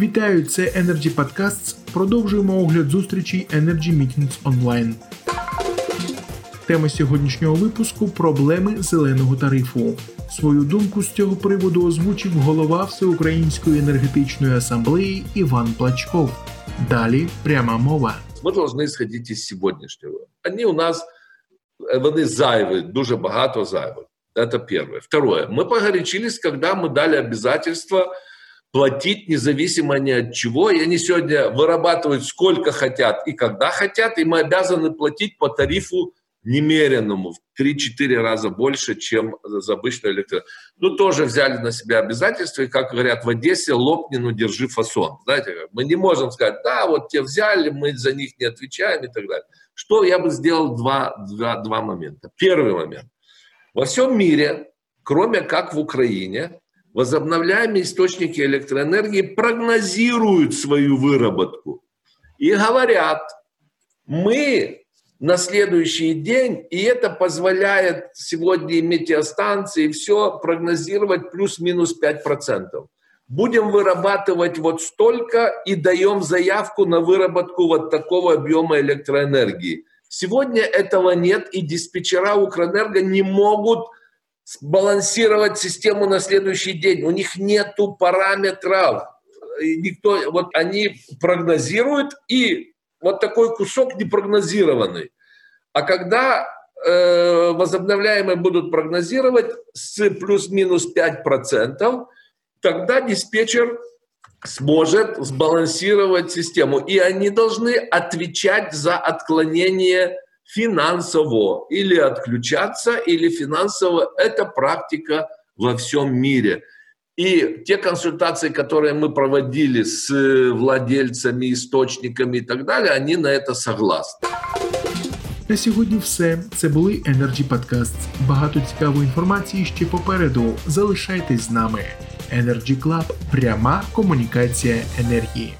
Вітаю, це Energy Podcasts. Продовжуємо огляд зустрічей Energy Meetings Online. Тема сьогоднішнього випуску проблеми зеленого тарифу. Свою думку з цього приводу озвучив голова Всеукраїнської енергетичної асамблеї Іван Плачков. Далі пряма мова. Ми повинні сходити з сьогоднішнього. Вони у нас вони зайві, дуже багато зайвих. Это первое. Второе. Мы погорячились, когда мы дали обязательство платить независимо ни от чего. И они сегодня вырабатывают сколько хотят и когда хотят, и мы обязаны платить по тарифу немеренному в 3-4 раза больше, чем за обычную электроэнергию. Ну, тоже взяли на себя обязательства, и, как говорят в Одессе, лопни, ну, держи фасон. Знаете, мы не можем сказать, да, вот те взяли, мы за них не отвечаем и так далее. Что я бы сделал два, два, два момента. Первый момент. Во всем мире, кроме как в Украине, возобновляемые источники электроэнергии прогнозируют свою выработку и говорят, мы на следующий день, и это позволяет сегодня и метеостанции, все прогнозировать плюс-минус 5%. Будем вырабатывать вот столько и даем заявку на выработку вот такого объема электроэнергии. Сегодня этого нет, и диспетчера Укрэнерго не могут сбалансировать систему на следующий день. У них нет параметров. Никто, вот они прогнозируют, и вот такой кусок непрогнозированный. А когда э, возобновляемые будут прогнозировать с плюс-минус 5%, тогда диспетчер сможет сбалансировать систему. И они должны отвечать за отклонение финансово или отключаться, или финансово. Это практика во всем мире. И те консультации, которые мы проводили с владельцами, источниками и так далее, они на это согласны. На сьогодні все. Це були Energy Podcasts. Багато цікавої інформації ще попереду. Залишайтесь з нами. Energy Club – пряма комунікація енергії.